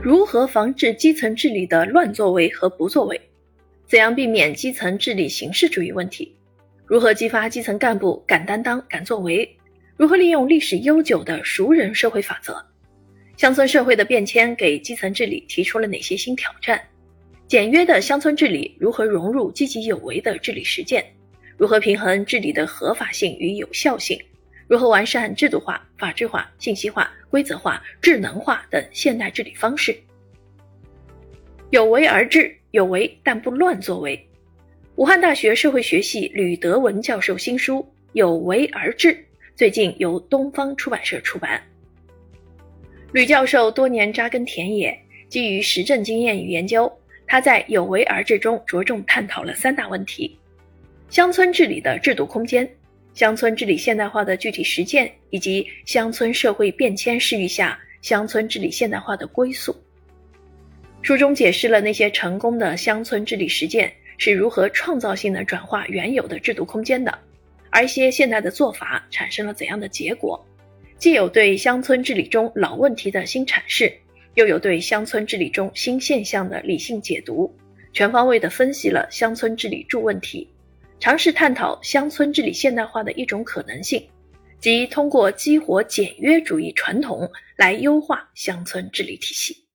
如何防治基层治理的乱作为和不作为？怎样避免基层治理形式主义问题？如何激发基层干部敢担当、敢作为？如何利用历史悠久的熟人社会法则？乡村社会的变迁给基层治理提出了哪些新挑战？简约的乡村治理如何融入积极有为的治理实践？如何平衡治理的合法性与有效性？如何完善制度化、法治化、信息化、规则化、智能化等现代治理方式？有为而治，有为但不乱作为。武汉大学社会学系吕德文教授新书《有为而治》最近由东方出版社出版。吕教授多年扎根田野，基于实证经验与研究，他在《有为而治》中着重探讨了三大问题。乡村治理的制度空间、乡村治理现代化的具体实践，以及乡村社会变迁势域下乡村治理现代化的归宿。书中解释了那些成功的乡村治理实践是如何创造性的转化原有的制度空间的，而一些现代的做法产生了怎样的结果，既有对乡村治理中老问题的新阐释，又有对乡村治理中新现象的理性解读，全方位地分析了乡村治理诸问题。尝试探讨乡村治理现代化的一种可能性，即通过激活简约主义传统来优化乡村治理体系。